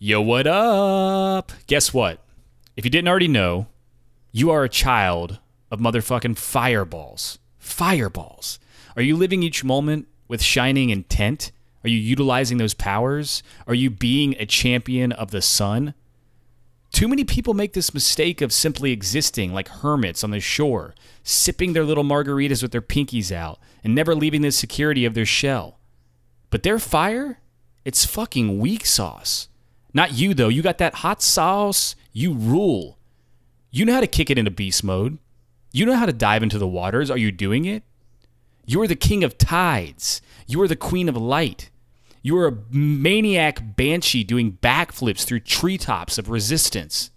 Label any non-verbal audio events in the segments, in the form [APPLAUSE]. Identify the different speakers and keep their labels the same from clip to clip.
Speaker 1: Yo, what up? Guess what? If you didn't already know, you are a child of motherfucking fireballs. Fireballs. Are you living each moment with shining intent? Are you utilizing those powers? Are you being a champion of the sun? Too many people make this mistake of simply existing like hermits on the shore, sipping their little margaritas with their pinkies out, and never leaving the security of their shell. But their fire, it's fucking weak sauce. Not you, though. You got that hot sauce. You rule. You know how to kick it into beast mode. You know how to dive into the waters. Are you doing it? You are the king of tides. You are the queen of light. You are a maniac banshee doing backflips through treetops of resistance.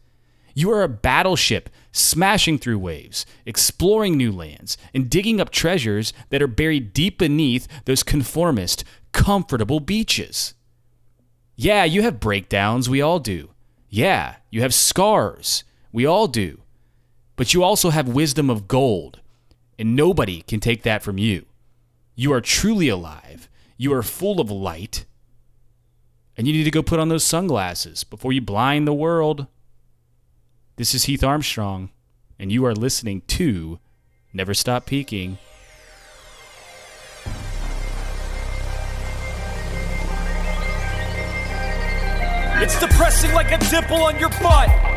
Speaker 1: You are a battleship smashing through waves, exploring new lands, and digging up treasures that are buried deep beneath those conformist, comfortable beaches. Yeah, you have breakdowns. We all do. Yeah, you have scars. We all do. But you also have wisdom of gold, and nobody can take that from you. You are truly alive. You are full of light. And you need to go put on those sunglasses before you blind the world. This is Heath Armstrong, and you are listening to Never Stop Peaking.
Speaker 2: It's depressing like a dimple on your butt.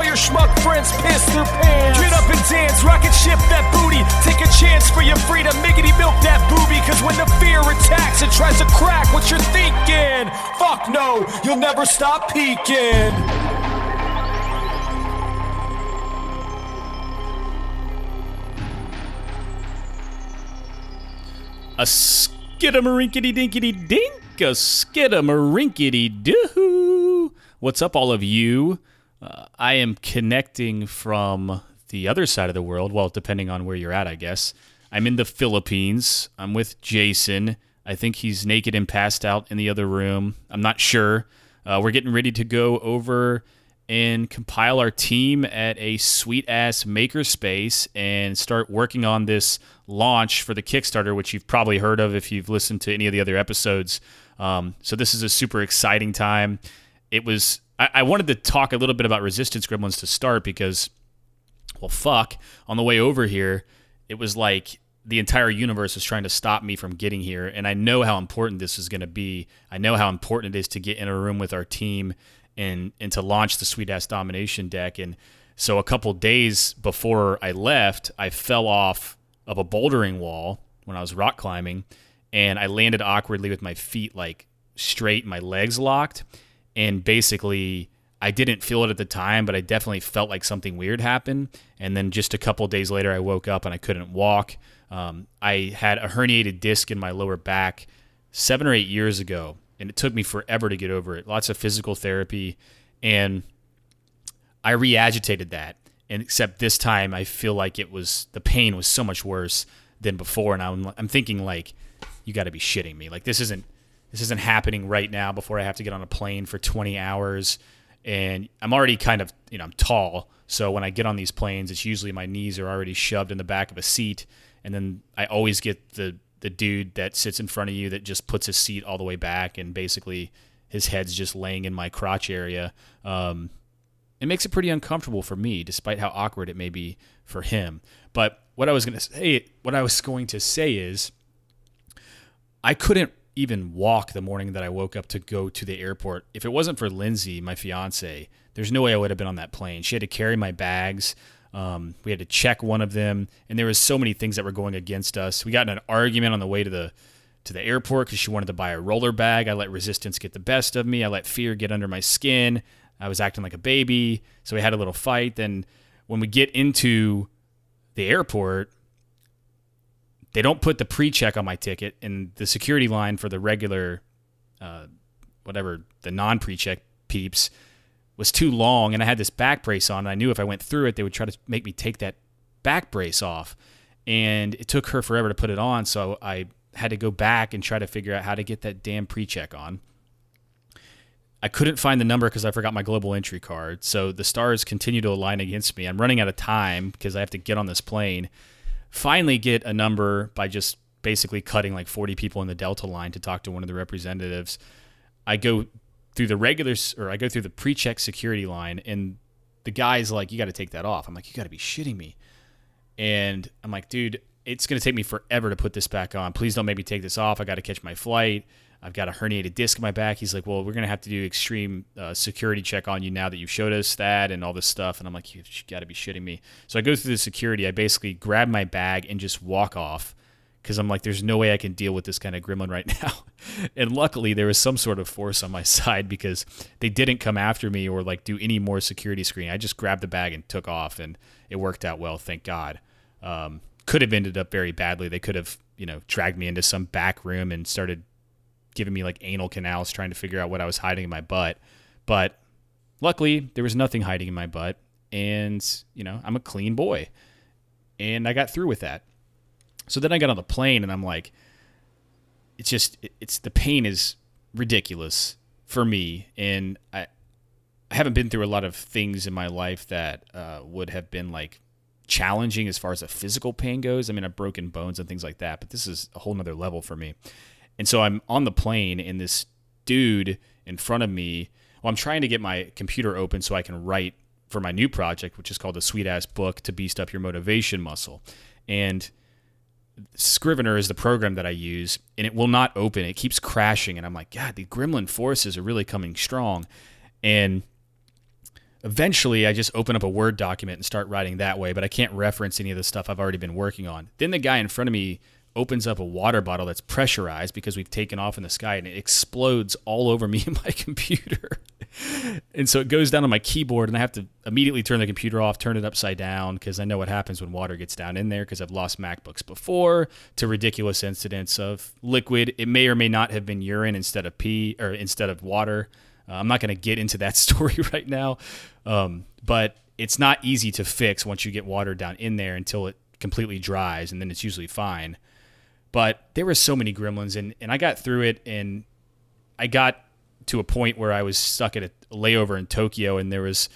Speaker 2: your schmuck friends piss their pants. Get up and dance, rocket ship that booty. Take a chance for your freedom, miggity milk that booby. Cause when the fear attacks, it tries to crack what you're thinking. Fuck no, you'll never stop peaking.
Speaker 1: A skidamarinkity dinkity dink, a skidamarinkity doo. What's up, all of you? Uh, I am connecting from the other side of the world. Well, depending on where you're at, I guess. I'm in the Philippines. I'm with Jason. I think he's naked and passed out in the other room. I'm not sure. Uh, we're getting ready to go over and compile our team at a sweet ass makerspace and start working on this launch for the Kickstarter, which you've probably heard of if you've listened to any of the other episodes. Um, so this is a super exciting time. It was. I, I wanted to talk a little bit about Resistance Gremlins to start because, well, fuck. On the way over here, it was like the entire universe was trying to stop me from getting here, and I know how important this is going to be. I know how important it is to get in a room with our team and and to launch the sweet ass domination deck. And so a couple days before I left, I fell off of a bouldering wall when I was rock climbing, and I landed awkwardly with my feet like straight, my legs locked, and basically. I didn't feel it at the time, but I definitely felt like something weird happened. And then just a couple days later, I woke up and I couldn't walk. Um, I had a herniated disc in my lower back seven or eight years ago, and it took me forever to get over it. Lots of physical therapy, and I re-agitated that. And except this time, I feel like it was the pain was so much worse than before, and I'm, I'm thinking like, you got to be shitting me. Like this isn't this isn't happening right now before I have to get on a plane for 20 hours, and I'm already kind of you know I'm tall, so when I get on these planes, it's usually my knees are already shoved in the back of a seat, and then I always get the the dude that sits in front of you that just puts his seat all the way back and basically his head's just laying in my crotch area. Um, it makes it pretty uncomfortable for me, despite how awkward it may be for him. But what I was going to say, what I was going to say is, I couldn't even walk the morning that I woke up to go to the airport. If it wasn't for Lindsay, my fiance, there's no way I would have been on that plane. She had to carry my bags. Um, we had to check one of them, and there was so many things that were going against us. We got in an argument on the way to the to the airport because she wanted to buy a roller bag. I let resistance get the best of me. I let fear get under my skin. I was acting like a baby, so we had a little fight. Then when we get into the airport, they don't put the pre-check on my ticket, and the security line for the regular, uh, whatever the non-pre-check peeps was too long, and I had this back brace on. And I knew if I went through it, they would try to make me take that back brace off, and it took her forever to put it on. So I had to go back and try to figure out how to get that damn pre-check on. I couldn't find the number because I forgot my global entry card. So the stars continue to align against me. I'm running out of time because I have to get on this plane. Finally, get a number by just basically cutting like 40 people in the Delta line to talk to one of the representatives. I go through the regular, or I go through the pre check security line, and the guy's like, You got to take that off. I'm like, You got to be shitting me. And I'm like, Dude, it's going to take me forever to put this back on. Please don't make me take this off. I got to catch my flight. I've got a herniated disc in my back. He's like, well, we're going to have to do extreme uh, security check on you now that you've showed us that and all this stuff. And I'm like, you've got to be shitting me. So I go through the security. I basically grab my bag and just walk off because I'm like, there's no way I can deal with this kind of gremlin right [LAUGHS] now. and luckily, there was some sort of force on my [LAUGHS] side because they didn't come after me or like do any more security screening. I just grabbed the bag and took off, and it worked out well, thank God. Um, could have ended up very badly. They could have, you know, dragged me into some back room and started giving me like anal canals trying to figure out what I was hiding in my butt. But luckily, there was nothing hiding in my butt. And, you know, I'm a clean boy. And I got through with that. So then I got on the plane and I'm like, it's just, it's the pain is ridiculous for me. And I, I haven't been through a lot of things in my life that uh, would have been like challenging as far as a physical pain goes. I mean, I've broken bones and things like that, but this is a whole nother level for me. And so I'm on the plane, and this dude in front of me, well, I'm trying to get my computer open so I can write for my new project, which is called the Sweet Ass Book to Beast Up Your Motivation Muscle. And Scrivener is the program that I use, and it will not open. It keeps crashing, and I'm like, God, the gremlin forces are really coming strong. And eventually, I just open up a Word document and start writing that way, but I can't reference any of the stuff I've already been working on. Then the guy in front of me opens up a water bottle that's pressurized because we've taken off in the sky and it explodes all over [LAUGHS] me and my computer. and so it goes down on my keyboard and I have to immediately turn the computer off, turn it upside down because I know what happens when water gets down in there because I've lost MacBooks before to ridiculous incidents of liquid. It may or may not have been urine instead of pee or instead of water. Uh, I'm not going to get into that [LAUGHS] story right now. Um, but it's not easy to fix once you get water down in there until it completely dries and then it's usually fine. But there were so many gremlins, and, and I got through it, and I got to a point where I was stuck at a layover in Tokyo, and there was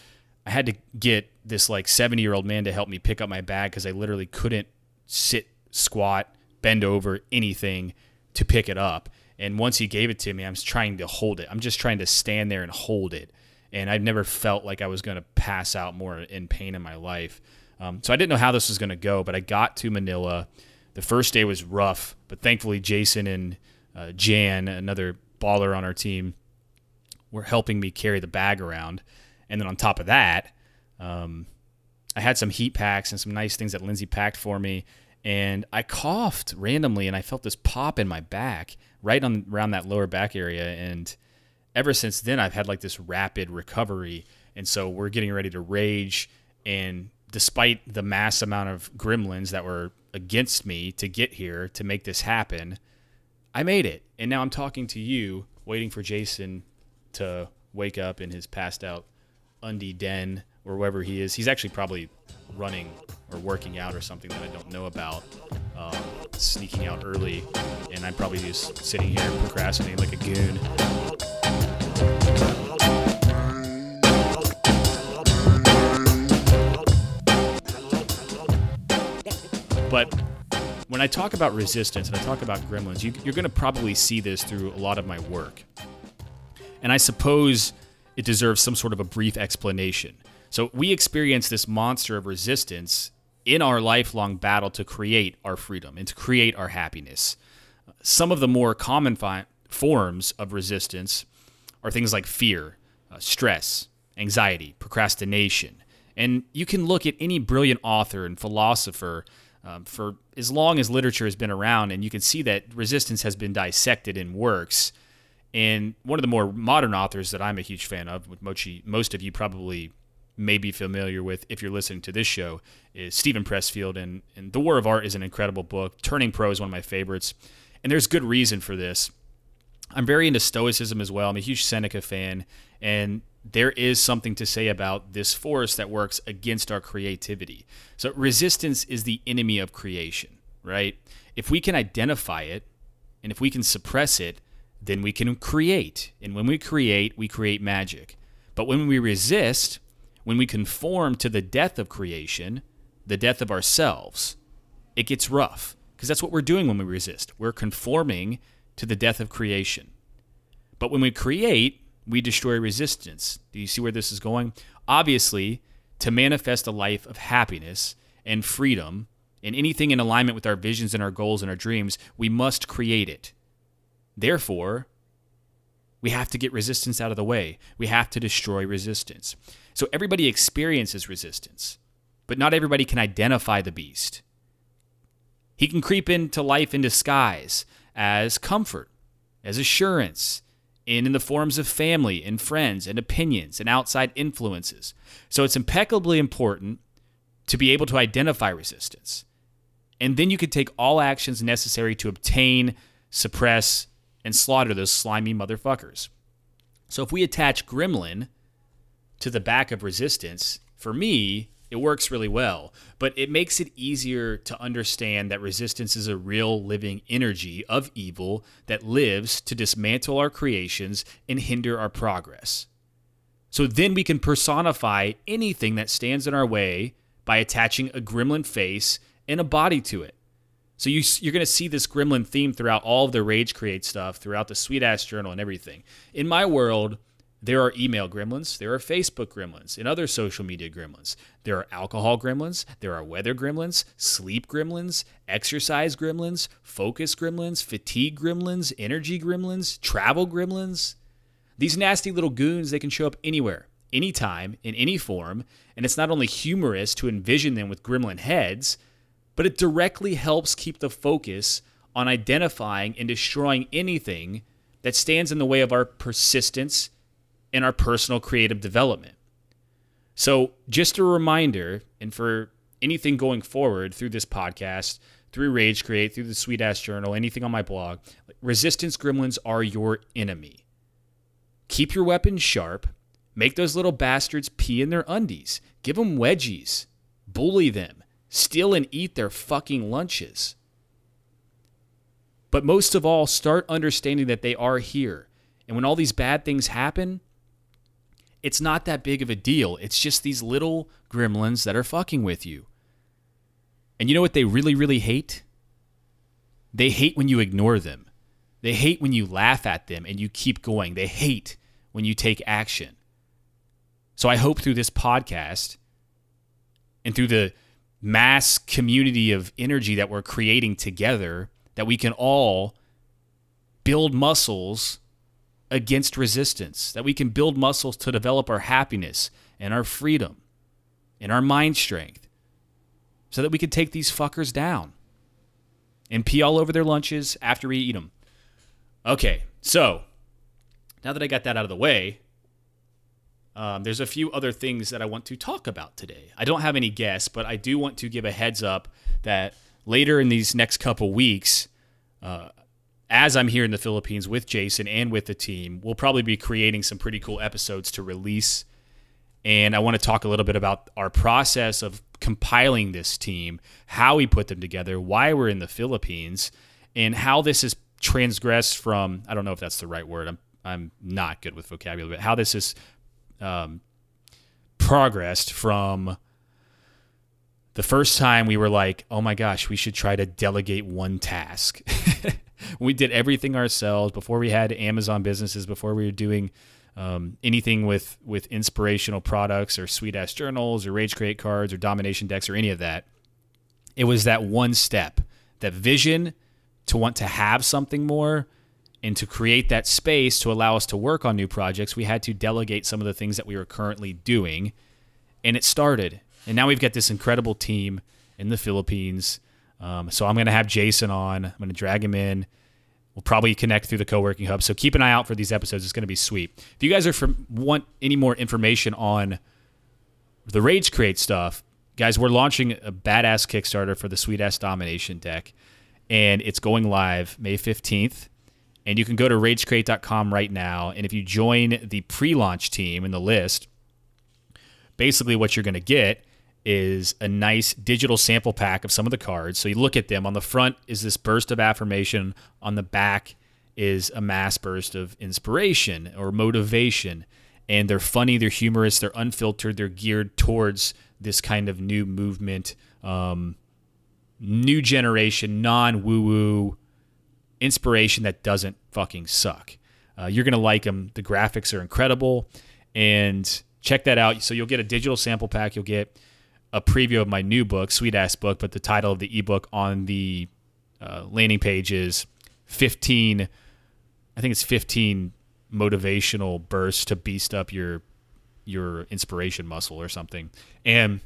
Speaker 1: I had to get this like 70 year old man to help me pick up my bag because I literally couldn't sit, squat, bend over anything to pick it up. And once he gave it to me, I was trying to hold it. I'm just trying to stand there and hold it. And I've never felt like I was going to pass out more in pain in my life. Um, so I didn't know how this was going to go, but I got to Manila the first day was rough, but thankfully Jason and uh, Jan, another baller on our team, were helping me carry the bag around. And then on top of that, um, I had some heat packs and some nice things that Lindsay packed for me. And I coughed randomly, and I felt this pop in my back, right on around that lower back area. And ever since then, I've had like this rapid recovery. And so we're getting ready to rage. And despite the mass amount of gremlins that were against me to get here to make this happen, I made it. And now I'm talking to you, waiting for Jason to wake up in his passed out undie den or wherever he is. He's actually probably running or working out or something that I don't know about, um, sneaking out early, and I'm probably just sitting here procrastinating like a goon. But when I talk about resistance and I talk about gremlins, you, you're going to probably see this through a lot of my work. And I suppose it deserves some sort of a brief explanation. So we experience this monster of resistance in our lifelong battle to create our freedom and to create our happiness. Some of the more common fi- forms of resistance are things like fear, uh, stress, anxiety, procrastination. And you can look at any brilliant author and philosopher um, for as long as literature has been around, and you can see that resistance has been dissected in works. And one of the more modern authors that I'm a huge fan of, which Mochi, most of you probably may be familiar with if you're listening to this show, is Steven Pressfield. And, and The War of Art is an incredible book. Turning Pro is one of my favorites. And there's good reason for this. I'm very into Stoicism as well. I'm a huge Seneca fan, and there is something to say about this force that works against our creativity. So, resistance is the enemy of creation, right? If we can identify it and if we can suppress it, then we can create. And when we create, we create magic. But when we resist, when we conform to the death of creation, the death of ourselves, it gets rough because that's what we're doing when we resist. We're conforming to the death of creation. But when we create, we destroy resistance. Do you see where this is going? Obviously, to manifest a life of happiness and freedom and anything in alignment with our visions and our goals and our dreams, we must create it. Therefore, we have to get resistance out of the way. We have to destroy resistance. So everybody experiences resistance, but not everybody can identify the beast. He can creep into life in disguise as comfort, as assurance, and in the forms of family and friends and opinions and outside influences. So it's impeccably important to be able to identify resistance. And then you can take all actions necessary to obtain, suppress, and slaughter those slimy motherfuckers. So if we attach Gremlin to the back of resistance, for me, it works really well, but it makes it easier to understand that resistance is a real living energy of evil that lives to dismantle our creations and hinder our progress. So then we can personify anything that stands in our way by attaching a gremlin face and a body to it. So you, you're going to see this gremlin theme throughout all of the Rage Create stuff, throughout the Sweet Ass Journal and everything. In my world, there are email gremlins, there are Facebook gremlins, and other social media gremlins. There are alcohol gremlins, there are weather gremlins, sleep gremlins, exercise gremlins, focus gremlins, fatigue gremlins, energy gremlins, travel gremlins. These nasty little goons, they can show up anywhere, anytime, in any form, and it's not only humorous to envision them with gremlin heads, but it directly helps keep the focus on identifying and destroying anything that stands in the way of our persistence and our personal creative development. So, just a reminder, and for anything going forward through this podcast, through Rage Create, through the Sweet Ass Journal, anything on my blog, resistance gremlins are your enemy. Keep your weapons sharp. Make those little bastards pee in their undies. Give them wedgies. Bully them steal and eat their fucking lunches. But most of all, start understanding that they are here. And when all these bad things happen, it's not that big of a deal. It's just these little gremlins that are fucking with you. And you know what they really, really hate? They hate when you ignore them. They hate when you laugh at them and you keep going. They hate when you take action. So I hope through this podcast and through the mass community of energy that we're creating together that we can all build muscles against resistance, that we can build muscles to develop our happiness and our freedom and our mind strength so that we can take these fuckers down and pee all over their lunches after we eat them. Okay, so now that I got that out of the way, um, there's a few other things that I want to talk about today. I don't have any guests, but I do want to give a heads up that later in these next couple weeks, uh, as I'm here in the Philippines with Jason and with the team, we'll probably be creating some pretty cool episodes to release. And I want to talk a little bit about our process of compiling this team, how we put them together, why we're in the Philippines, and how this has transgressed from I don't know if that's the right word. I'm I'm not good with vocabulary, but how this has um, progressed from the first time we were like, oh my gosh, we should try to delegate one task. [LAUGHS] we did everything ourselves before we had Amazon businesses, before we were doing um, anything with with inspirational products or sweet ass journals or rage create cards or domination decks or any of that. It was that one step, that vision to want to have something more and to create that space to allow us to work on new projects, we had to delegate some of the things that we were currently doing. And it started. And now we've got this incredible team in the Philippines. Um, so I'm going to have Jason on. I'm going to drag him in. We'll probably connect through the co-working hub. So keep an eye out for these episodes. It's going to be sweet. If you guys are from, want any more information on the Rage Create stuff, guys, we're launching a badass Kickstarter for the Sweet Ass Domination deck, and it's going live May 15th And you can go to ragecreate.com right now. And if you join the pre launch team in the list, basically what you're going to get is a nice digital sample pack of some of the cards. So you look at them. On the front is this burst of affirmation, on the back is a mass burst of inspiration or motivation. And they're funny, they're humorous, they're unfiltered, they're geared towards this kind of new movement, um, new generation, non woo woo inspiration that doesn't fucking suck. Uh, you're going to like them. The graphics are incredible. And check that out. So you'll get a digital sample pack. You'll get a preview of my new book, Sweet Ass Book, but the title of the ebook on the uh, landing page is 15, I think it's 15 motivational bursts to beast up your your inspiration muscle or something. And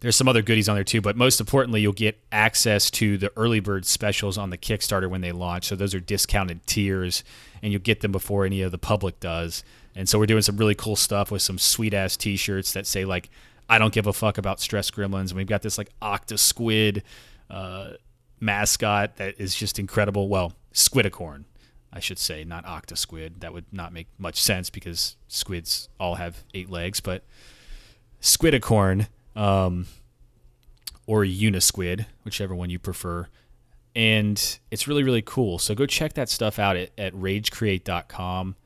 Speaker 1: there's some other goodies on there too, but most importantly, you'll get access to the early bird specials on the Kickstarter when they launch. So those are discounted tiers, and you'll get them before any of the public does. And so we're doing some really cool stuff with some sweet ass T-shirts that say like, "I don't give a fuck about stress gremlins." And we've got this like octa squid uh, mascot that is just incredible. Well, squidicorn, I should say, not octa squid. That would not make much sense because squids all have eight legs, but squidicorn um, or Unisquid, whichever one you prefer. And it's really, really cool. So go check that stuff out at, at ragecreate.com.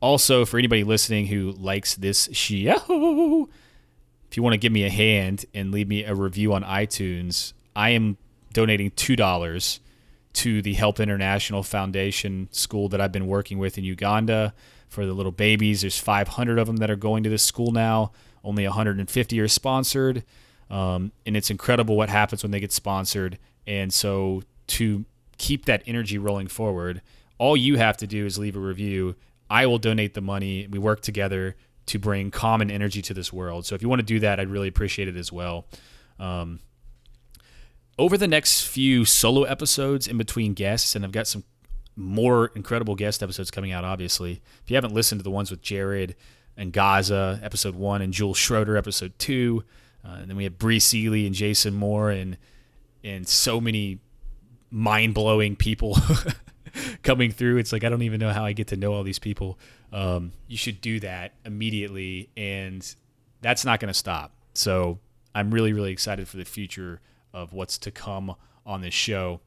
Speaker 1: Also, for anybody listening who likes this show, if you want to give me a hand and leave me a review on iTunes, I am donating $2 to the Help International Foundation school that I've been working with in Uganda for the little babies. There's 500 of them that are going to this school now. Only 150 are sponsored, um, and it's incredible what happens when they get sponsored. And so to keep that energy rolling forward, all you have to do is leave a review. I will donate the money. We work together to bring common energy to this world. So if you want to do that, I'd really appreciate it as well. Um, over the next few solo episodes in between guests, and I've got some more incredible guest episodes coming out, obviously. If you haven't listened to the ones with Jared Angaza, episode one, and Jules Schroeder, episode two. Uh, and then we have Bree Seeley and Jason Moore and and so many mind blowing people [LAUGHS] [LAUGHS] coming through. It's like I don't even know how I get to know all these people. Um, you should do that immediately, and that's not going to stop. So I'm really really excited for the future of what's to come on this show.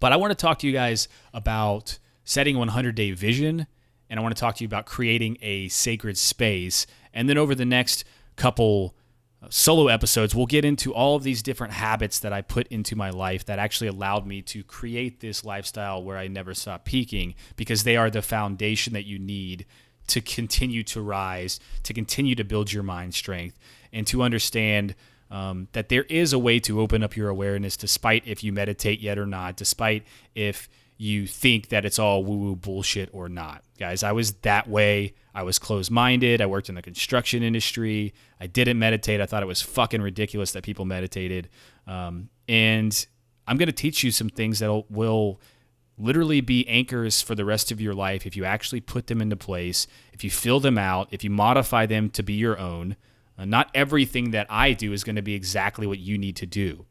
Speaker 1: But I want to talk to you guys about setting 100 day vision and I want to talk to you about creating a sacred space. And then over the next couple solo episodes, we'll get into all of these different habits that I put into my life that actually allowed me to create this lifestyle where I never stop peaking because they are the foundation that you need to continue to rise, to continue to build your mind strength, and to understand um, that there is a way to open up your awareness despite if you meditate yet or not, despite if you think that it's all woo woo bullshit or not. Guys, I was that way. I was closed minded. I worked in the construction industry. I didn't meditate. I thought it was fucking ridiculous that people meditated. Um, and I'm going to teach you some things that will literally be anchors for the rest of your life if you actually put them into place, if you fill them out, if you modify them to be your own. Uh, not everything that I do is going to be exactly what you need to do.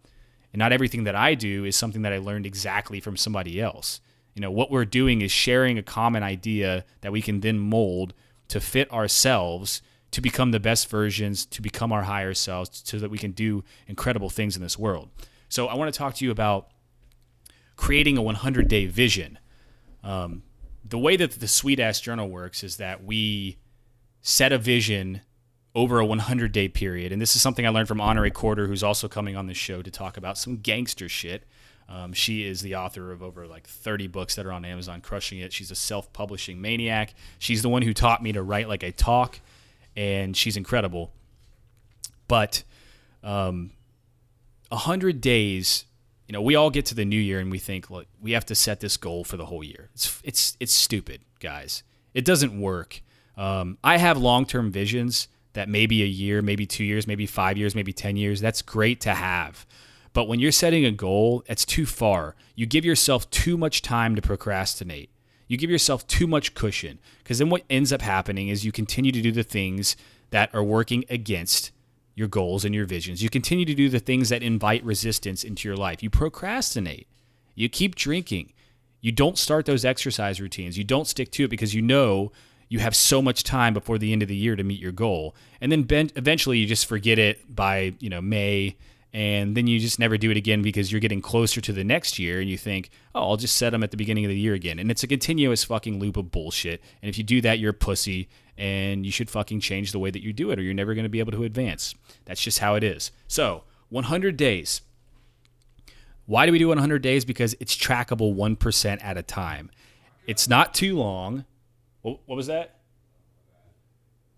Speaker 1: And not everything that I do is something that I learned exactly from somebody else. You know, what we're doing is sharing a common idea that we can then mold to fit ourselves to become the best versions, to become our higher selves, so that we can do incredible things in this world. So, I want to talk to you about creating a 100 day vision. Um, the way that the Sweet Ass Journal works is that we set a vision over a 100 day period. And this is something I learned from Honorée Corder, who's also coming on the show to talk about some gangster shit. Um, she is the author of over like 30 books that are on Amazon, crushing it. She's a self publishing maniac. She's the one who taught me to write like I talk, and she's incredible. But um, 100 days, you know, we all get to the new year and we think, look, we have to set this goal for the whole year. It's, it's, it's stupid, guys. It doesn't work. Um, I have long term visions that maybe a year, maybe two years, maybe five years, maybe 10 years. That's great to have. But when you're setting a goal, it's too far. You give yourself too much time to procrastinate. You give yourself too much cushion because then what ends up happening is you continue to do the things that are working against your goals and your visions. You continue to do the things that invite resistance into your life. You procrastinate. You keep drinking. You don't start those exercise routines. You don't stick to it because you know you have so much time before the end of the year to meet your goal. And then ben- eventually you just forget it by, you know, May and then you just never do it again because you're getting closer to the next year and you think, "Oh, I'll just set them at the beginning of the year again." And it's a continuous fucking loop of bullshit. And if you do that, you're a pussy and you should fucking change the way that you do it or you're never going to be able to advance. That's just how it is. So, 100 days. Why do we do 100 days? Because it's trackable 1% at a time. It's not too long. What was that?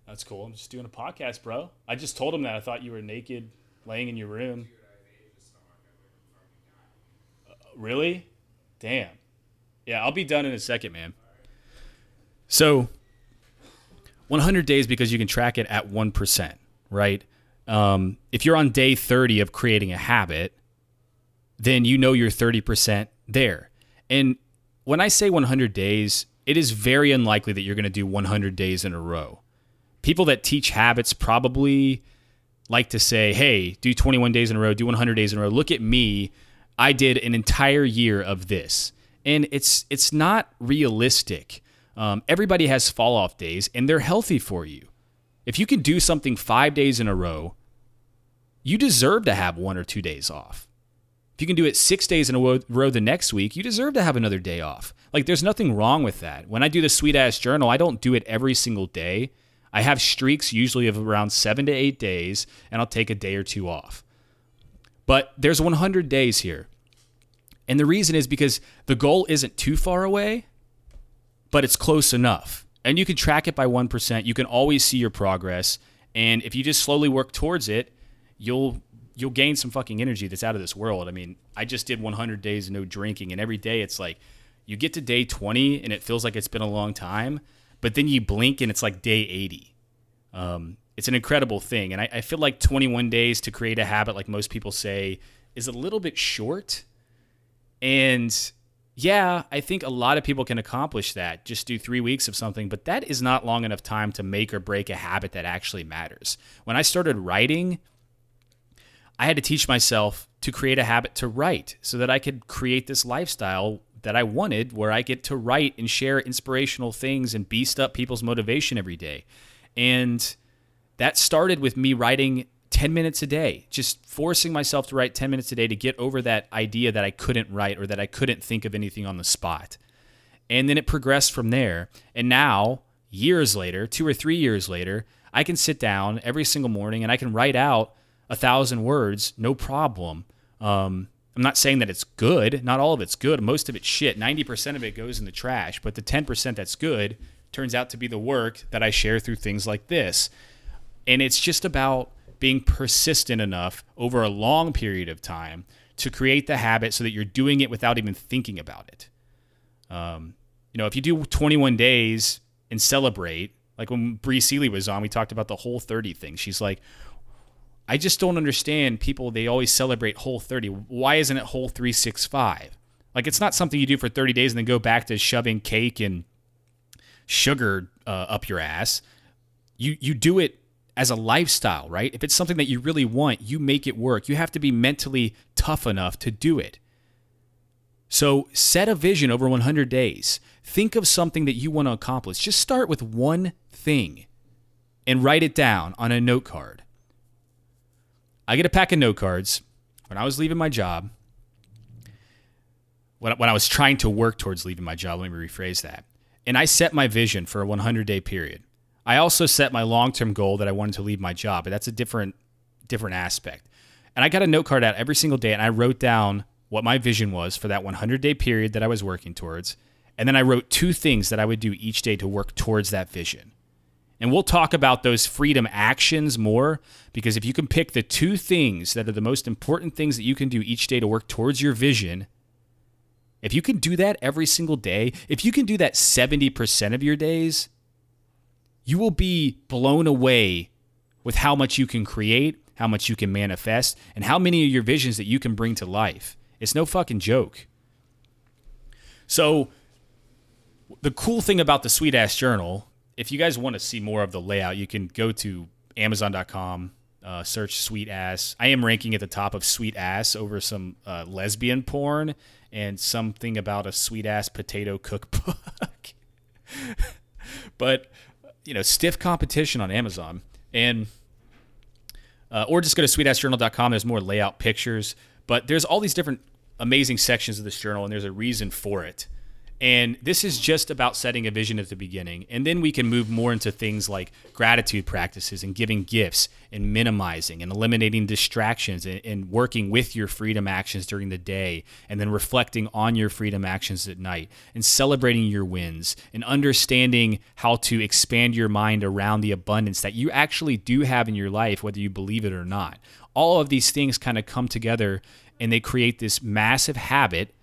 Speaker 1: That's cool. I'm just doing a podcast, bro. I just told him that I thought you were naked laying in your room. Uh, really? Damn. Yeah, I'll be done in a second, man. So, 100 days because you can track it at 1%, right? Um, if you're on day 30 of creating a habit, then you know you're 30% there. And when I say 100 days, it is very unlikely that you're going to do 100 days in a row. People that teach habits probably like to say, hey, do 21 days in a row, do 100 days in a row. Look at me. I did an entire year of this. And it's it's not realistic. Um, everybody has fall off days, and they're healthy for you. If you can do something five days in a row, you deserve to have one or two days off. If you can do it six days in a row the next week, you deserve to have another day off. Like, there's nothing wrong with that. When I do the sweet ass journal, I don't do it every single day. I have streaks usually of around seven to eight days, and I'll take a day or two off. But there's 100 days here. And the reason is because the goal isn't too far away, but it's close enough. And you can track it by 1%. You can always see your progress. And if you just slowly work towards it, you'll you'll gain some fucking energy that's out of this world. I mean, I just did 100 days of no drinking, and every day it's like you get to day 20 and it feels like it's been a long time, but then you blink and it's like day 80. Um, it's an incredible thing. And I, I feel like 21 days to create a habit, like most people say, is a little bit short. And yeah, I think a lot of people can accomplish that. Just do three weeks of something, but that is not long enough time to make or break a habit that actually matters. When I started writing, I had to teach myself to create a habit to write so that I could create this lifestyle that I wanted where I get to write and share inspirational things and beast up people's motivation every day. And that started with me writing 10 minutes a day, just forcing myself to write 10 minutes a day to get over that idea that I couldn't write or that I couldn't think of anything on the spot. And then it progressed from there. And now, years later, two or three years later, I can sit down every single morning and I can write out a thousand words, no problem. Um, I'm not saying that it's good. Not all of it's good. Most of it's shit. 90% of it goes in the trash. But the 10% that's good turns out to be the work that I share through things like this. And it's just about being persistent enough over a long period of time to create the habit so that you're doing it without even thinking about it. Um, you know, if you do 21 days and celebrate, like when Bree Seely was on, we talked about the whole 30 thing. She's like, I just don't understand people. They always celebrate whole 30. Why isn't it whole 365? Like, it's not something you do for 30 days and then go back to shoving cake and sugar uh, up your ass. You, you do it as a lifestyle, right? If it's something that you really want, you make it work. You have to be mentally tough enough to do it. So set a vision over 100 days. Think of something that you want to accomplish. Just start with one thing and write it down on a note card. I get a pack of note cards when I was leaving my job. When, when I was trying to work towards leaving my job, let me rephrase that. And I set my vision for a 100 day period. I also set my long term goal that I wanted to leave my job, but that's a different different aspect. And I got a note card out every single day and I wrote down what my vision was for that 100 day period that I was working towards. And then I wrote two things that I would do each day to work towards that vision. And we'll talk about those freedom actions more because if you can pick the two things that are the most important things that you can do each day to work towards your vision, if you can do that every single day, if you can do that 70% of your days, you will be blown away with how much you can create, how much you can manifest, and how many of your visions that you can bring to life. It's no fucking joke. So, the cool thing about the Sweet Ass Journal if you guys want to see more of the layout, you can go to Amazon.com. Uh, search sweet ass. I am ranking at the top of sweet ass over some uh, lesbian porn and something about a sweet ass potato cookbook. [LAUGHS] but you know, stiff competition on Amazon and uh, or just go to sweetassjournal.com. There's more layout pictures, but there's all these different amazing sections of this journal, and there's a reason for it. And this is just about setting a vision at the beginning. And then we can move more into things like gratitude practices and giving gifts and minimizing and eliminating distractions and, and, working with your freedom actions during the day and then reflecting on your freedom actions at night and celebrating your wins and understanding how to expand your mind around the abundance that you actually do have in your life, whether you believe it or not. All of these things kind of come together and they create this massive habit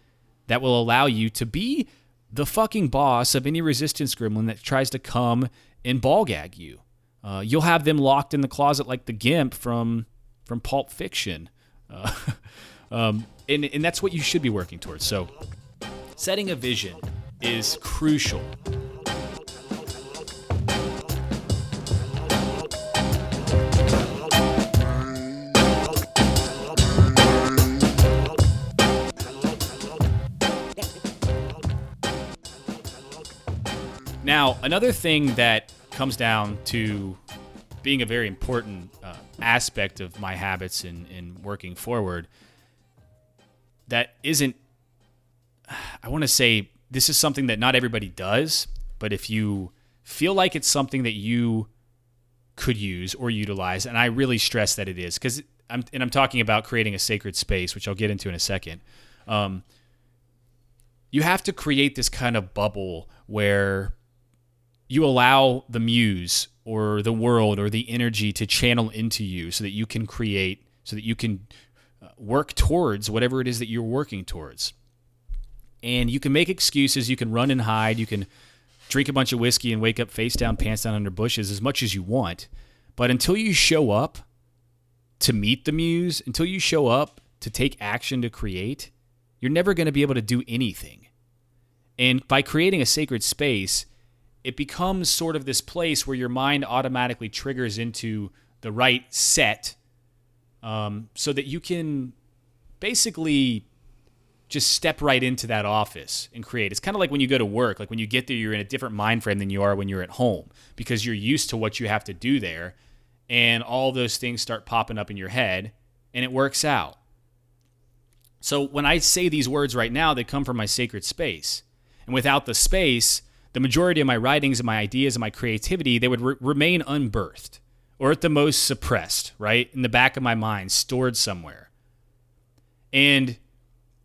Speaker 1: that will allow you to be the fucking boss of any resistance gremlin that tries to come and ball gag you. Uh, you'll have them locked in the closet like the gimp from from Pulp Fiction, uh, [LAUGHS] um, and and that's what you should be working towards. So, setting a vision is crucial. Now, another thing that comes down to being a very important uh, aspect of my habits in, in working forward that isn't, I want to say, this is something that not everybody does, but if you feel like it's something that you could use or utilize, and I really stress that it is, because I'm, and I'm talking about creating a sacred space, which I'll get into in a second. Um, you have to create this kind of bubble where you allow the muse or the world or the energy to channel into you so that you can create, so that you can uh, work towards whatever it is that you're working towards. And you can make excuses, you can run and hide, you can drink a bunch of whiskey and wake up face down, pants down under bushes as much as you want. But until you show up to meet the muse, until you show up to take action to create, you're never going to be able to do anything. And by creating a sacred space, it becomes sort of this place where your mind automatically triggers into the right set um, so that you can basically just step right into that office and create. It's kind of like when you go to work, like when you get there, you're in a different mind frame than you are when you're at home because you're used to what you have to do there. And all those things start popping up in your head and it works out. So when I say these words right now, they come from my sacred space. And without the space, the majority of my writings and my ideas and my creativity, they would re- remain unbirthed or at the most suppressed, right? In the back of my mind, stored somewhere. And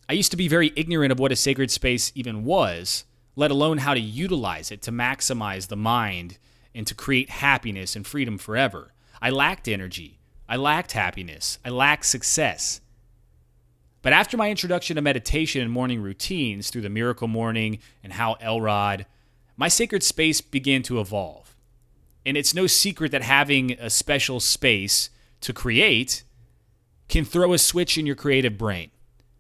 Speaker 1: I used to be very ignorant of what a sacred space even was, let alone how to utilize it to maximize the mind and to create happiness and freedom forever. I lacked energy. I lacked happiness. I lacked success. But after my introduction to meditation and morning routines through the Miracle Morning and Hal Elrod, my sacred space began to evolve. And it's no secret that having a special space to create can throw a switch in your creative brain.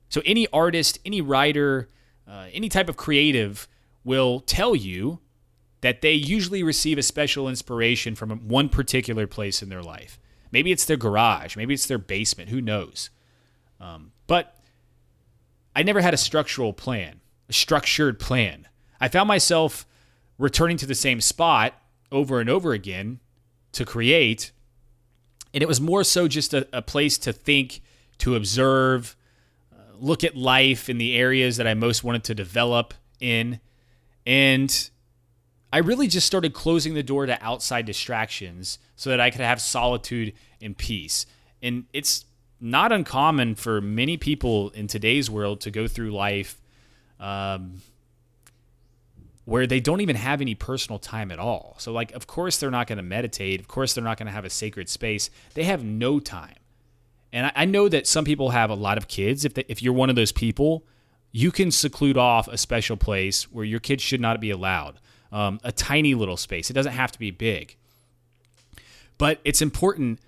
Speaker 1: So, any artist, any writer, uh, any type of creative will tell you that they usually receive a special inspiration from one particular place in their life. Maybe it's their garage, maybe it's their basement, who knows? Um, but I never had a structural plan, a structured plan. I found myself returning to the same spot over and over again to create. And it was more so just a, a place to think, to observe, uh, look at life in the areas that I most wanted to develop in. And I really just started closing the door to outside distractions so that I could have solitude and peace. And it's not uncommon for many people in today's world to go through life um, where they don't even have any personal time at all. So, like, of course, they're not going to meditate. Of course, they're not going to have a sacred space. They have no time. And I, I know that some people have a lot of kids. If, they, if you're one of those people, you can seclude off a special place where your kids should not be allowed, um, a tiny little space. It doesn't have to be big. But it's important.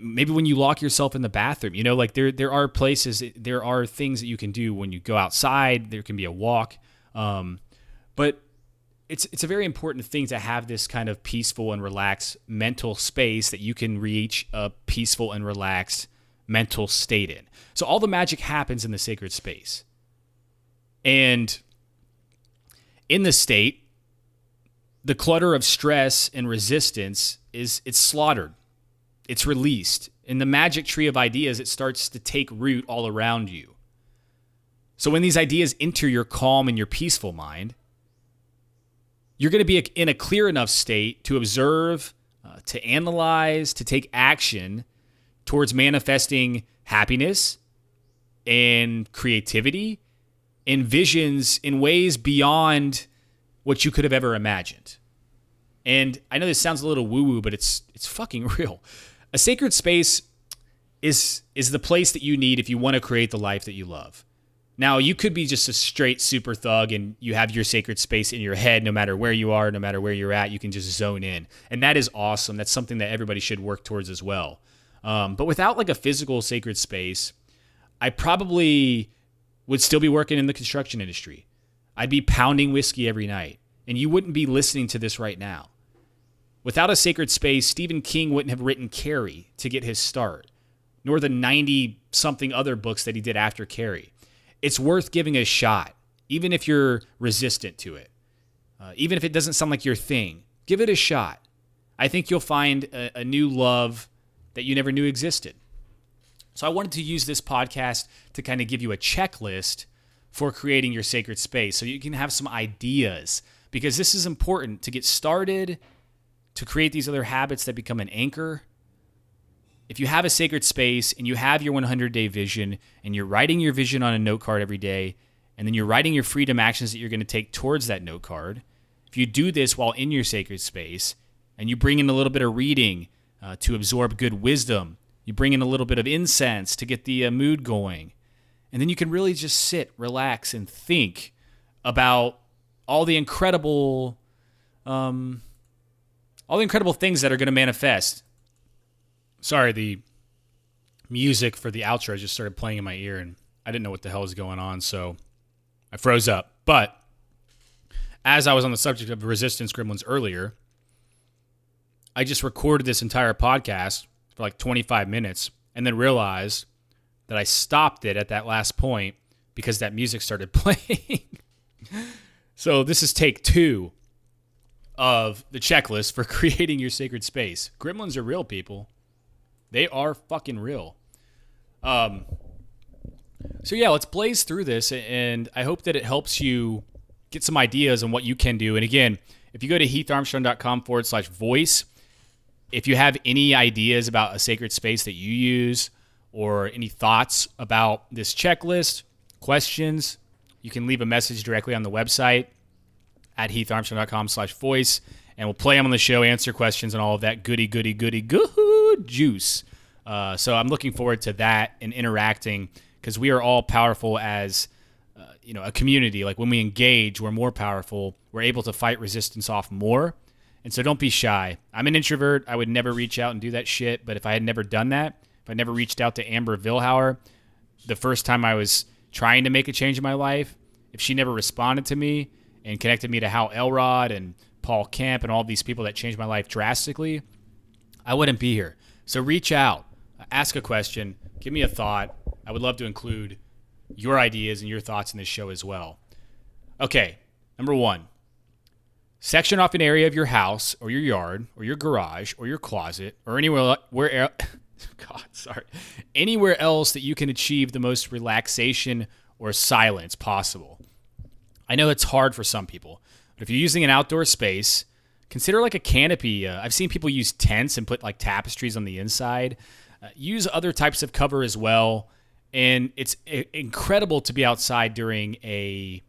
Speaker 1: Maybe when you lock yourself in the bathroom, you know, like there there are places, there are things that you can do when you go outside. There can be a walk, um, but it's it's a very important thing to have this kind of peaceful and relaxed mental space that you can reach a peaceful and relaxed mental state in. So all the magic happens in the sacred space. And in the state, the clutter of stress and resistance is it's slaughtered. It's released. In the magic tree of ideas, it starts to take root all around you. So when these ideas enter your calm and your peaceful mind, you're going to be in a clear enough state to observe, uh, to analyze, to take action towards manifesting happiness and creativity and visions in ways beyond what you could have ever imagined. And I know this sounds a little woo-woo, but it's it's fucking [LAUGHS] real. A sacred space is is the place that you need if you want to create the life that you love. Now, you could be just a straight super thug and you have your sacred space in your head no matter where you are, no matter where you're at, you can just zone in. And that is awesome. That's something that everybody should work towards as well. Um, but without like a physical sacred space, I probably would still be working in the construction industry. I'd be pounding whiskey every night, and you wouldn't be listening to this right now. Without a sacred space, Stephen King wouldn't have written Carrie to get his start, nor the 90 something other books that he did after Carrie. It's worth giving a shot, even if you're resistant to it. Uh, even if it doesn't sound like your thing, give it a shot. I think you'll find a, a new love that you never knew existed. So I wanted to use this podcast to kind of give you a checklist for creating your sacred space so you can have some ideas because this is important to get started to create these other habits that become an anchor. If you have a sacred space and you have your 100 day vision and you're writing your vision on a note card every day and then you're writing your freedom actions that you're going to take towards that note card, if you do this while in your sacred space and you bring in a little bit of reading uh, to absorb good wisdom. You bring in a little bit of incense to get the uh, mood going. And then you can really just sit, relax, and think about all the incredible, um, all the incredible things that are going to manifest. Sorry, the music for the outro just started playing in my ear, and I didn't know what the hell was going on, so I froze up. But as I was on the subject of resistance gremlins earlier, I just recorded this entire podcast for like 25 minutes and then realized that I stopped it at that last point because that music started [LAUGHS] playing. so this is take two of the checklist for [LAUGHS] creating your sacred space. Gremlins are real people. They are fucking real. Um so yeah, let's blaze through this and I hope that it helps you get some ideas on what you can do. And again, if you go to heatharmstrong.com forward slash voice, if you have any ideas about a sacred space that you use or any thoughts about this checklist, questions, you can leave a message directly on the website at heatharmstrong.com slash voice and we'll play them on the show, answer questions, and all of that goody, goody, goody, good juice. Uh, so I'm looking forward to that and interacting because we are all powerful as uh, you know a community. Like when we engage, we're more powerful. We're able to fight resistance off more, and so don't be shy. I'm an introvert. I would never reach out and do that shit. But if I had never done that, if I never reached out to Amber Vilhauer the first time I was trying to make a change in my life, if she never responded to me and connected me to Hal Elrod and Paul Kemp and all these people that changed my life drastically, I wouldn't be here. So reach out, ask a question, give me a thought. I would love to include your ideas and your thoughts in this show as well. Okay, number one, Section off an area of your house or your yard or your garage or your closet or anywhere where [LAUGHS] God, sorry. Anywhere else that you can achieve the most relaxation or silence possible. I know it's hard for some people, but if you're using an outdoor space, consider like a canopy. Uh, I've seen people use tents and put like tapestries on the inside. Uh, use other types of cover as well. And it's incredible to be outside during a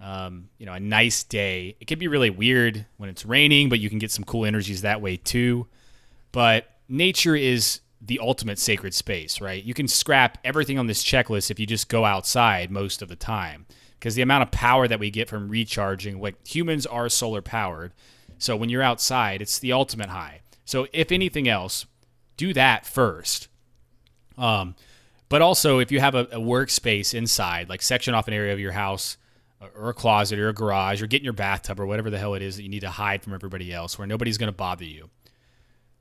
Speaker 1: um, you know, a nice day. It can be really weird when it's raining, but you can get some cool energies that way too. But nature is the ultimate sacred space, right? You can scrap everything on this checklist if you just go outside most of the time because the amount of power that we get from recharging, like humans are solar powered. So when you're outside, it's the ultimate high. So if anything else, do that first. Um, but also if you have a, a workspace inside, like section off an area of your house or a closet or a garage or get in your bathtub or whatever the hell it is that you need to hide from everybody else where nobody's going to bother you.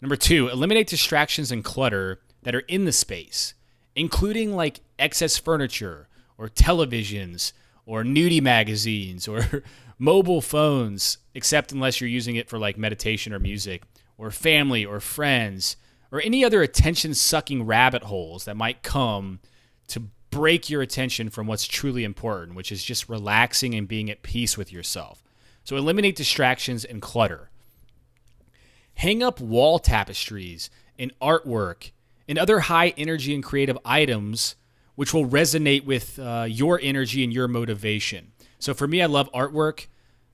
Speaker 1: Number two, eliminate distractions and clutter that are in the space, including like excess furniture or televisions or nudie magazines [LAUGHS] or mobile phones, except unless you're using it for like meditation or music or family or friends or any other attention sucking rabbit holes that might come to break your attention from what's truly important, which is just relaxing and being at peace with yourself. So eliminate distractions and clutter. Hang up wall tapestries and artwork and other high energy and creative items which will resonate with uh, your energy and your motivation. So for me, I love artwork.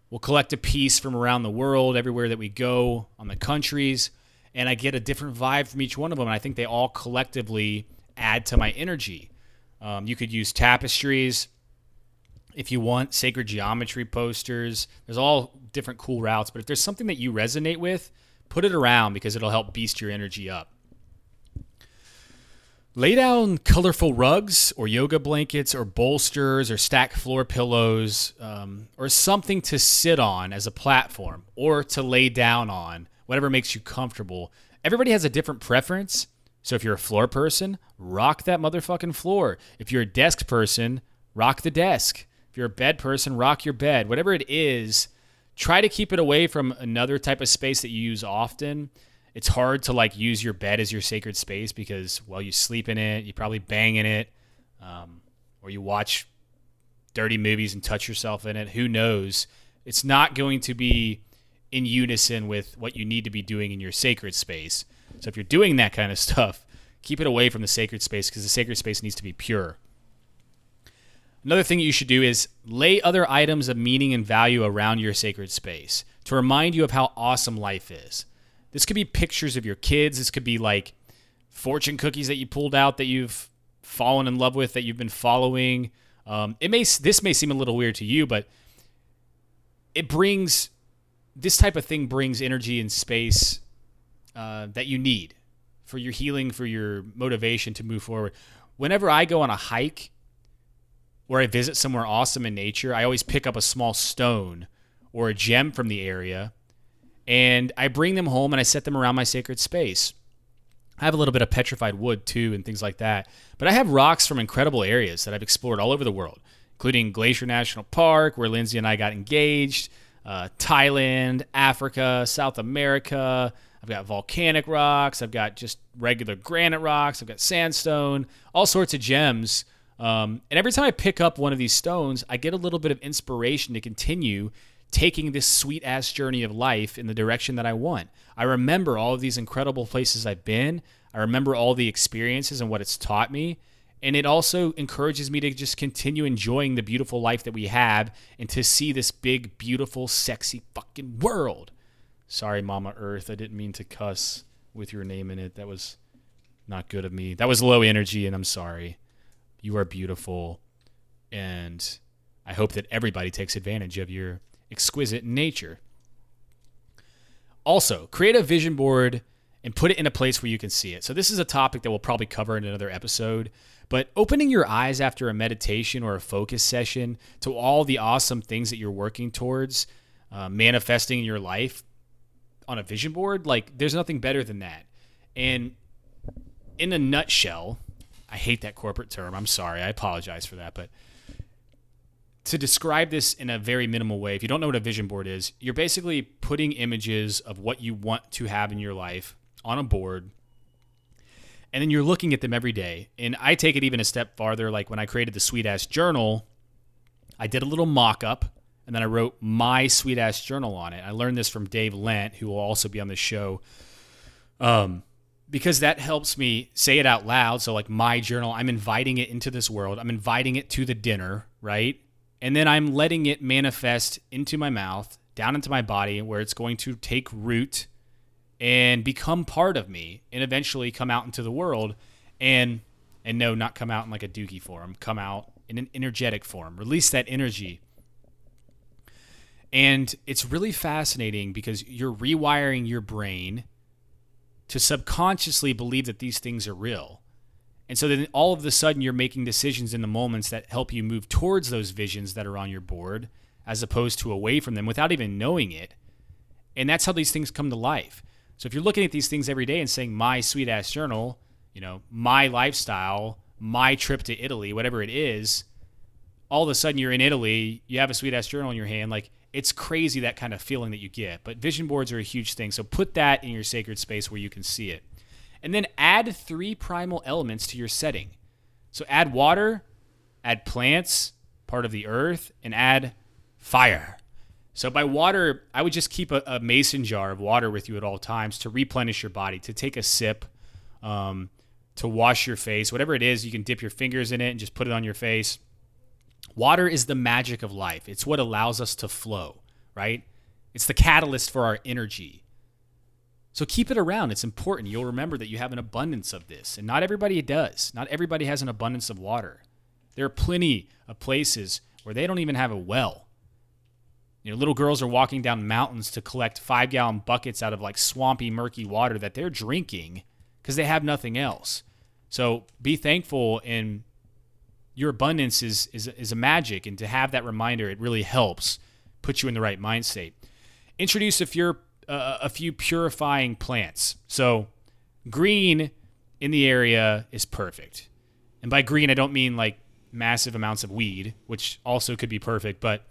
Speaker 1: We'll collect a piece from around the world, everywhere that we go, on the countries, and I get a different vibe from each one of them. And I think they all collectively add to my energy. Um, you could use tapestries if you want, sacred geometry posters. There's all different cool routes, but if there's something that you resonate with, put it around because it'll help beast your energy up. Lay down colorful rugs or yoga blankets or bolsters or stack floor pillows um, or something to sit on as a platform or to lay down on, whatever makes you comfortable. Everybody has a different preference. So if you're a floor person, rock that motherfucking floor. If you're a desk person, rock the desk. If you're a bed person, rock your bed. Whatever it is, try to keep it away from another type of space that you use often. It's hard to like use your bed as your sacred space because well, you sleep in it, you probably bang in it, um, or you watch dirty movies and touch yourself in it. Who knows? It's not going to be in unison with what you need to be doing in your sacred space. So if you're doing that kind of [LAUGHS] stuff, keep it away from the sacred space because the sacred space needs to be pure. Another thing you should do is lay other items of meaning and value around your sacred space to remind you of how awesome life is. This could be pictures of your kids. This could be like fortune cookies that you pulled out that you've fallen in love with that you've been following. Um, it may this may seem a little weird to you, but it brings this type of thing brings energy and space uh, that you need for your healing, for your motivation to move forward. Whenever I go on a hike or I visit somewhere awesome in nature, I always pick up a small stone or a gem from the area and I bring them home and I set them around my sacred space. I have a little bit of petrified wood too and things like that. But I have rocks from incredible areas that I've explored all over the world, including Glacier National Park, where Lindsay and I got engaged, uh, Thailand, Africa, South America. I've got volcanic rocks. I've got just regular granite rocks. I've got sandstone, all sorts of gems. Um, and every time I pick up one of these stones, I get a little bit of inspiration to continue taking this sweet ass journey of life in the direction that I want. I remember all of these incredible places I've been. I remember all the experiences and what it's taught me. And it also encourages me to just continue enjoying the beautiful life that we have and to see this big, beautiful, sexy fucking world. Sorry, Mama Earth. I didn't mean to cuss with your name in it. That was not good of me. That was low energy, and I'm sorry. You are beautiful. And I hope that everybody takes advantage of your exquisite nature. Also, create a vision board and put it in a place where you can see it. So, this is a topic that we'll probably cover in another episode. But opening your eyes after a meditation or a focus session to all the awesome things that you're working towards, uh, manifesting in your life on a vision board, like there's nothing better than that. And in a nutshell, I hate that corporate term. I'm sorry. I apologize for that. But to describe this in a very minimal way, if you don't know what a vision board is, you're basically putting images of what you want to have in your life on a board. And then you're looking at them every day. And I take it even a step farther. Like when I created the sweet ass journal, I did a little mock up and then I wrote my sweet ass journal on it. I learned this from Dave Lent, who will also be on the show. Um, because that helps me say it out loud. So, like my journal, I'm inviting it into this world. I'm inviting it to the dinner, right? And then I'm letting it manifest into my mouth, down into my body, where it's going to take root and become part of me, and eventually come out into the world, and and no, not come out in like a dookie form, come out in an energetic form, release that energy. And it's really fascinating because you're rewiring your brain to subconsciously believe that these things are real. And so then all of a sudden you're making decisions in the moments that help you move towards those visions that are on your board as opposed to away from them without even knowing it. And that's how these things come to life. So if you're looking at these things every day and saying, my sweet ass journal, you know, my lifestyle, my trip to Italy, whatever it is, all of a sudden you're in Italy, you have a sweet ass journal in your hand. Like it's crazy that kind of feeling that you get. But vision boards are a huge thing. So put that in your sacred space where you can see it. And then add three primal elements to your setting. So add water, add plants, part of the earth, and add fire. So by water, I would just keep a, a, mason jar of water with you at all times to replenish your body, to take a sip, um, to wash your face, whatever it is. You can dip your fingers in it and just put it on your face. Water is the magic of life. It's what allows us to flow, right? It's the catalyst for our energy. So keep it around. It's important. You'll remember that you have an abundance of this, and not everybody does. Not everybody has an abundance of water. There are plenty of places where they don't even have a well. You know, little girls are walking down mountains to collect five gallon buckets out of like swampy, murky water that they're drinking because they have nothing else. So be thankful and your abundance is, is, is a magic. And to have that reminder, it really helps put you in the right mind state. Introduce a few, a few purifying plants. So green in the area is perfect. And by green, I don't mean like massive amounts of weed, which also could be perfect, but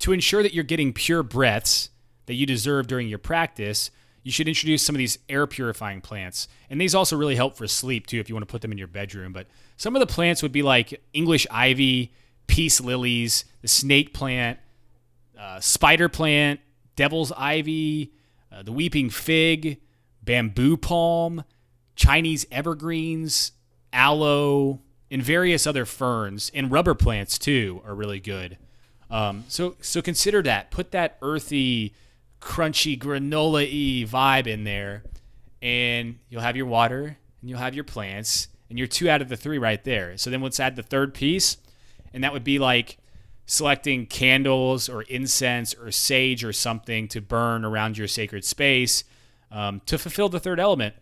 Speaker 1: to ensure that you're getting pure breaths that you deserve during your practice, you should introduce some of these air purifying plants. And these also really help for sleep too if you want to put them in your bedroom. But some of the plants would be like English ivy, peace lilies, the snake plant, uh, spider plant, devil's ivy, uh, the weeping fig, bamboo palm, Chinese evergreens, aloe, and various other ferns and rubber plants too are really good. Um, so so consider that. Put that earthy, crunchy granola-y vibe in there, and you'll have your water and you'll have your plants, and you're two out of the three right there. So then let's add the third piece, and that would be like selecting candles or incense or sage or something to burn around your sacred space um, to fulfill the third element.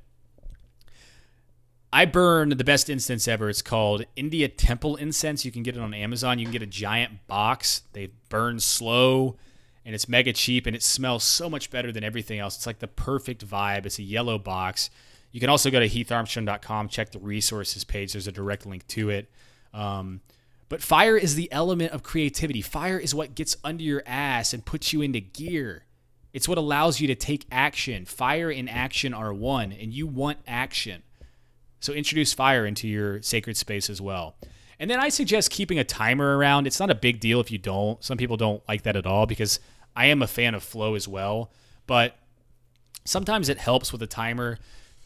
Speaker 1: I burn the best incense ever. It's called India Temple Incense. You can get it on Amazon. You can get a giant box. They burn slow and it's mega cheap and it smells so much better than everything else. It's like the perfect vibe. It's a yellow box. You can also go to heatharmstrong.com, check the resources page. There's a direct link to it. Um, but fire is the element of creativity. Fire is what gets under your ass and puts you into gear. It's what allows you to take action. Fire and action are one, and you want action. So introduce fire into your sacred space as well. And then I suggest keeping a timer around. It's not a big deal if you don't. Some people don't like that at all because I am a fan of flow as well. But sometimes it helps with a timer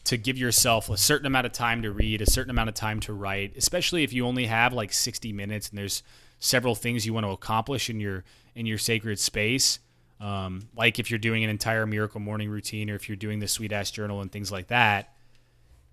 Speaker 1: to give yourself a certain amount of time to read, a certain amount of time to write, especially if you only have like 60 minutes and there's several things you want to accomplish in your in your sacred space. Um, like if you're doing an entire miracle morning routine or if you're doing the sweet ass journal and things like that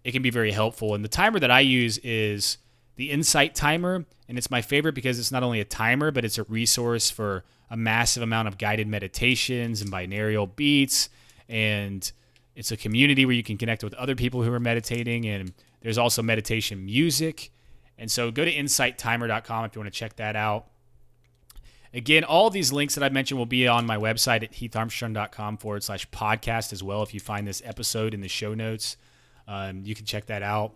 Speaker 1: it can be very helpful. And the timer that I use is the Insight Timer, and it's my favorite because it's not only a timer, but it's a resource for a massive amount of guided meditations and binaural beats. And it's a community where you can connect with other people who are meditating, and there's also meditation music. And so go to insighttimer.com if you want to check that out. Again, all these links that I've mentioned will be on my website at heatharmstrong.com forward slash podcast as well if you find this episode in the show notes. Um, you can check that out.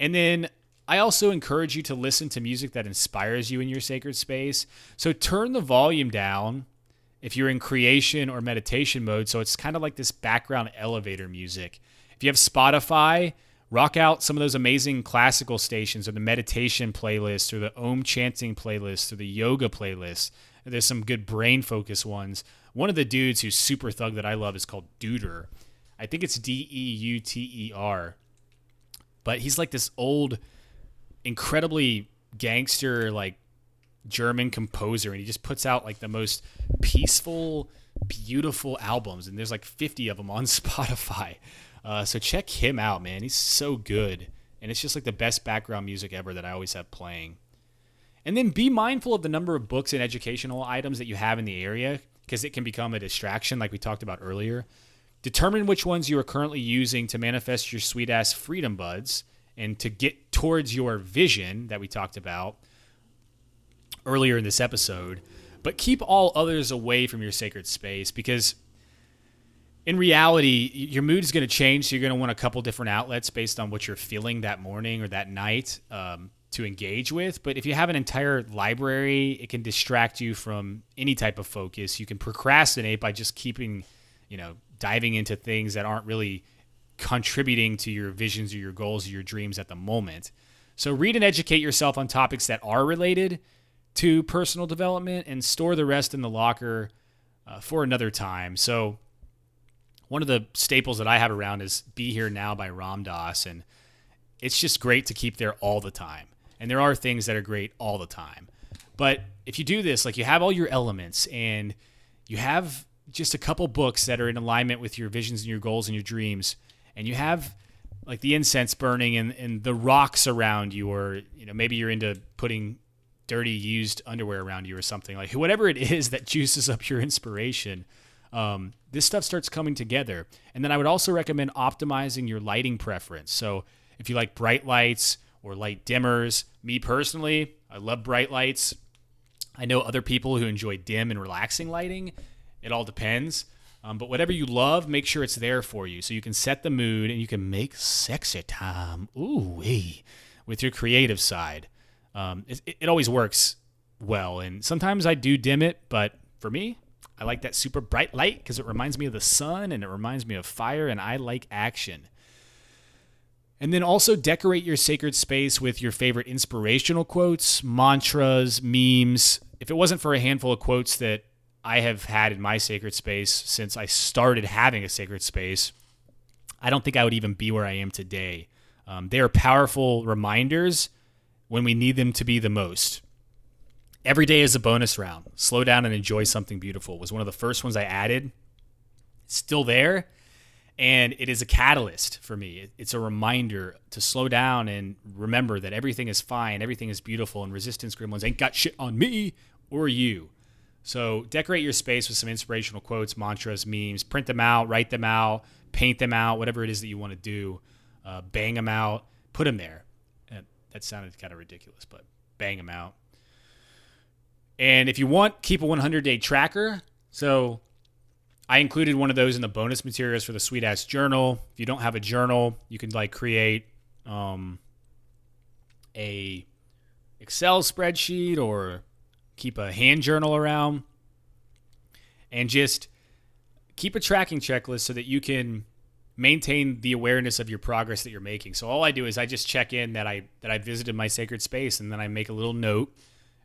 Speaker 1: And then I also encourage you to listen to music that inspires you in your sacred space. So turn the volume down if you're in creation or meditation mode. So it's kind of like this background elevator music. If you have Spotify, rock out some of those amazing classical stations or the meditation playlist or the Om chanting playlist or the yoga playlist. There's some good brain focus ones. One of the dudes who's super thug that I love is called Deuter. I think it's D E U T E R. But he's like this old, incredibly gangster, like German composer, and he just puts out like the most peaceful, beautiful albums. And there's like 50 of them on [LAUGHS] Spotify. Uh, so check him out, man. He's so good. And it's just like the best background music ever that I always have playing. And then be mindful of the number of books and educational items that you have in the area because it can become a distraction, like we talked about earlier. Determine which ones you are currently using to manifest your sweet ass freedom buds and to get towards your vision that we talked about earlier in this episode, but keep all others away from your sacred space because in reality, your mood is going to change. So you're going to want a couple different outlets based on what you're feeling that morning or that night um, to engage with. But if you have an entire library, it can distract you from any type of focus. You can procrastinate by just keeping, you know, diving into things that aren't really contributing to your visions or your goals or your dreams at the moment. So read and educate yourself on topics that are related to personal development and store the rest in the locker uh, for another time. So one of the staples that I have around is Be Here Now by Ram Dass and it's just great to keep there all the time. And there are things that are great all the time. But if you do this, like you have all your elements and you have just a couple books that are in alignment with your visions and your goals and your dreams, and you have like the incense burning and, and the rocks around you, or you know, maybe you're into putting dirty used underwear around you or something. Like whatever it [LAUGHS] is that juices up your inspiration um, this stuff starts coming together. And then i would also recommend optimizing your lighting preference. So if you like bright lights or light dimmers me personally i love bright lights. I know other people who enjoy dim and relaxing lighting. It all depends. Um, but whatever you love make sure it's there for you so you can set the mood and you can make sexy time. Ooh wee with your creative side um, it, it always works well. And sometimes I do dim it, but for me, I like that super bright light because it reminds me of the sun and it reminds me of fire, and I like action. And then also decorate your sacred space with your favorite inspirational quotes, mantras, memes. If it wasn't for a handful of quotes that I have had in my sacred space since I started having a sacred space, I don't think I would even be where I am today. Um, they are powerful reminders when we need them to be the most. Every day is a bonus round. Slow down and enjoy something beautiful was one of the first ones I added. It's still there, and it is a catalyst for me. It's a reminder to slow down and remember that everything is fine, everything is beautiful, and resistance gremlins ain't got shit on me or you. So decorate your space with some inspirational quotes, mantras, memes. Print them out, write them out, paint them out, whatever it is that you want to do. Uh, bang them out, put them there. That sounded kind of ridiculous, but bang them out. And if you want, keep a 100 day tracker. So I included one of those in the bonus materials for the Sweet Ass Journal. If you don't have a journal, you can like create um, a Excel spreadsheet or keep a hand journal around and just keep a tracking checklist so that you can maintain the awareness of your progress that you're making. So all I do is I just check in that I that I visited my sacred space and then I make a little note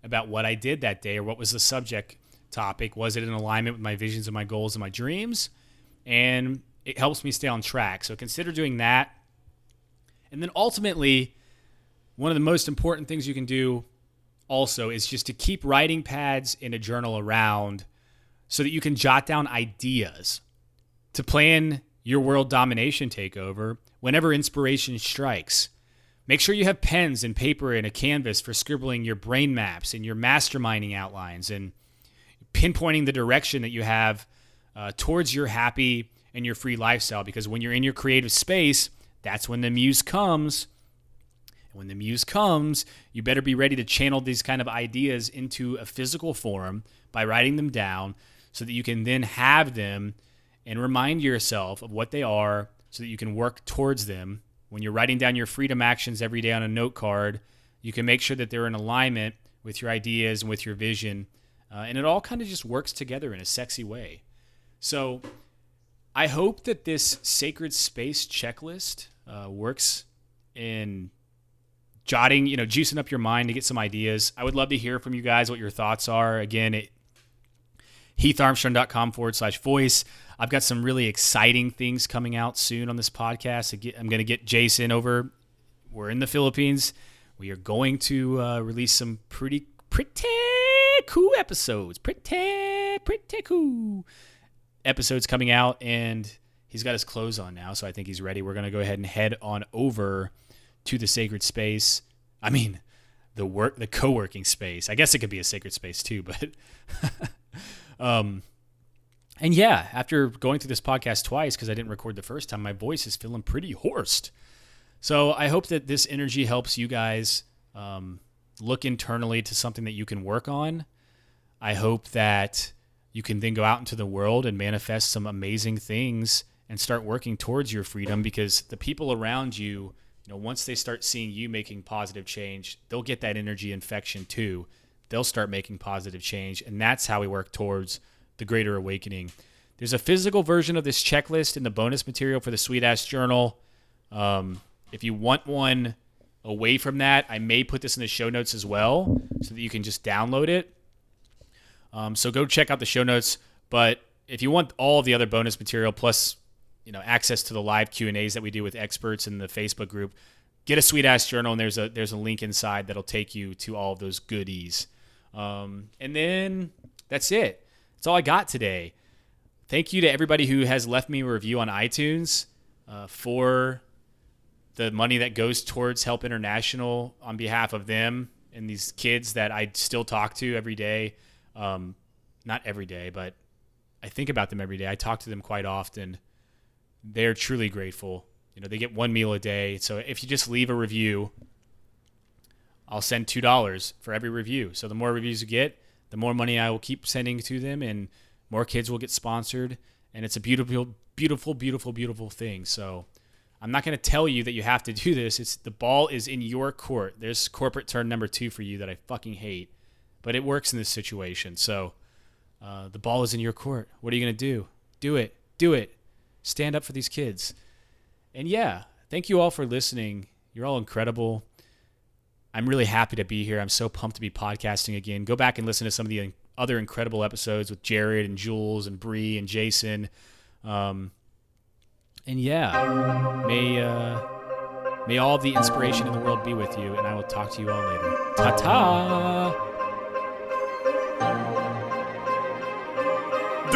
Speaker 1: about what I did that day or what was the subject topic. Was it in alignment with my visions and my goals and my dreams? And it helps me stay on track. So consider doing that. And then ultimately, one of the most important things you can do also is just to keep writing pads in a journal around so that you can jot down ideas to plan your world domination takeover whenever inspiration strikes. Make sure you have pens and paper and a canvas for scribbling your brain maps and your masterminding outlines and pinpointing the direction that you have uh, towards your happy and your free lifestyle. Because when you're in your creative space, that's when the muse comes. And when the muse comes, you better be ready to channel these kind of ideas into a physical form by writing them down so that you can then have them and remind yourself of what they are so that you can work towards them. When you're writing down your freedom actions every day on a note card, you can make sure that they're in alignment with your ideas and with your vision. Uh, and it all kind of just works together in a sexy way. So I hope that this sacred space checklist uh, works in jotting, you know, juicing up your mind to get some ideas. I would love to hear from you guys what your thoughts are. Again, it, heatharmstrong.com forward slash voice. I've got some really exciting things coming out soon on this podcast. I'm going to get Jason over. We're in the Philippines. We are going to uh, release some pretty, pretty cool episodes. Pretty, pretty cool episodes coming out. And he's got his clothes on now, so I think he's ready. We're going to go ahead and head on over to the sacred space. I mean, the work, the co-working space. I guess it could be a sacred space too, but [LAUGHS] um, and yeah, after going through this podcast twice because I didn't record the first time, my voice is feeling pretty hoarse. So I hope that this energy helps you guys um, look internally to something that you can work on. I hope that you can then go out into the world and manifest some amazing things and start working towards your freedom because the people around you, you know, once they start seeing you making positive change, they'll get that energy infection too. They'll start making positive change. And that's how we work towards the greater awakening. There's a physical version of this checklist in the bonus material for the Sweet Ass Journal. Um, if you want one away from that, I may put this in the show notes as well so that you can just download it. Um, so go check out the show notes. But if you want all the other bonus material plus you know access to the live Q and A's that we do with experts in the Facebook group, get a sweet ass journal and there's a there's a link inside that'll take you to all of those goodies. Um, and then that's it. That's all I got today. Thank you to everybody who has left me a review on iTunes uh, for the money that goes towards Help International on behalf of them and these kids that I still talk to every day. Um, not every day, but I think about them every day. I talk to them quite often. They're truly grateful. You know, they get one meal a day. So if you just leave a review, I'll send two dollars for every review. So the more reviews you get, the more money I will keep sending to them, and more kids will get sponsored. And it's a beautiful, beautiful, beautiful, beautiful thing. So I'm not going to tell you that you have to do this. It's the ball is in your court. There's corporate term number two for you that I fucking hate, but it works in this situation. So uh, the ball is in your court. What are you going to do? Do it. Do it. Stand up for these kids. And yeah, thank you all for listening. You're all incredible. I'm really happy to be here. I'm so pumped to be podcasting again. Go back and listen to some of the other incredible episodes with Jared and Jules and Bree and Jason. Um, and yeah, may uh, may all the inspiration in the world be with you, and I will talk to you all later. Ta ta.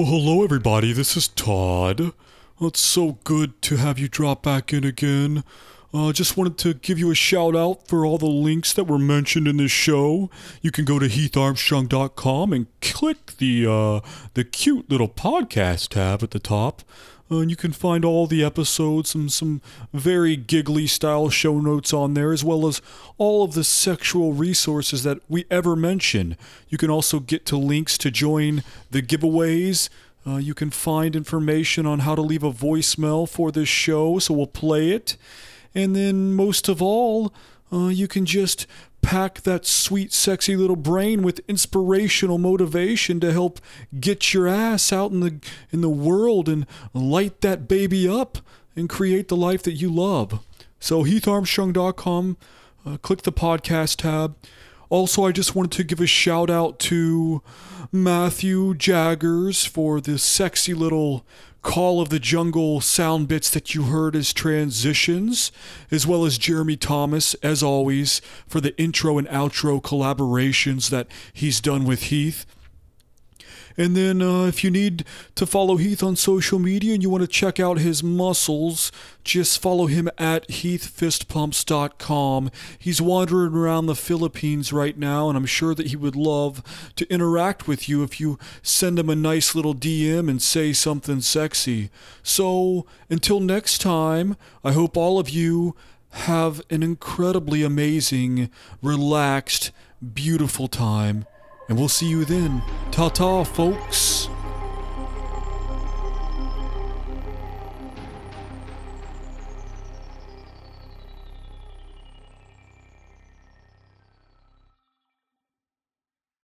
Speaker 2: Well, hello, everybody. This is Todd. It's so good to have you drop back in again. Uh, just wanted to give you a shout out for all the links that were mentioned in this show. You can go to heatharmstrong.com and click the uh, the cute little podcast tab at the top. Uh, and you can find all the episodes and some very giggly style show notes on there, as well as all of the sexual resources that we ever mention. You can also get to links to join the giveaways. Uh, you can find information on how to leave a voicemail for this show, so we'll play it. And then, most of all, uh, you can just pack that sweet, sexy little brain with inspirational motivation to help get your ass out in the in the world and light that baby up and create the life that you love. So heatharmstrong.com, uh, click the podcast tab. Also, I just wanted to give a shout out to Matthew Jaggers for this sexy little Call of the Jungle sound bits that you heard as transitions, as well as Jeremy Thomas, as always, for the intro and outro collaborations that he's done with Heath. And then, uh, if you need to follow Heath on social media and you want to check out his muscles, just follow him at heathfistpumps.com. He's wandering around the Philippines right now, and I'm sure that he would love to interact with you if you send him a nice little DM and say something sexy. So, until next time, I hope all of you have an incredibly amazing, relaxed, beautiful time. And we'll see you then. Ta ta, folks.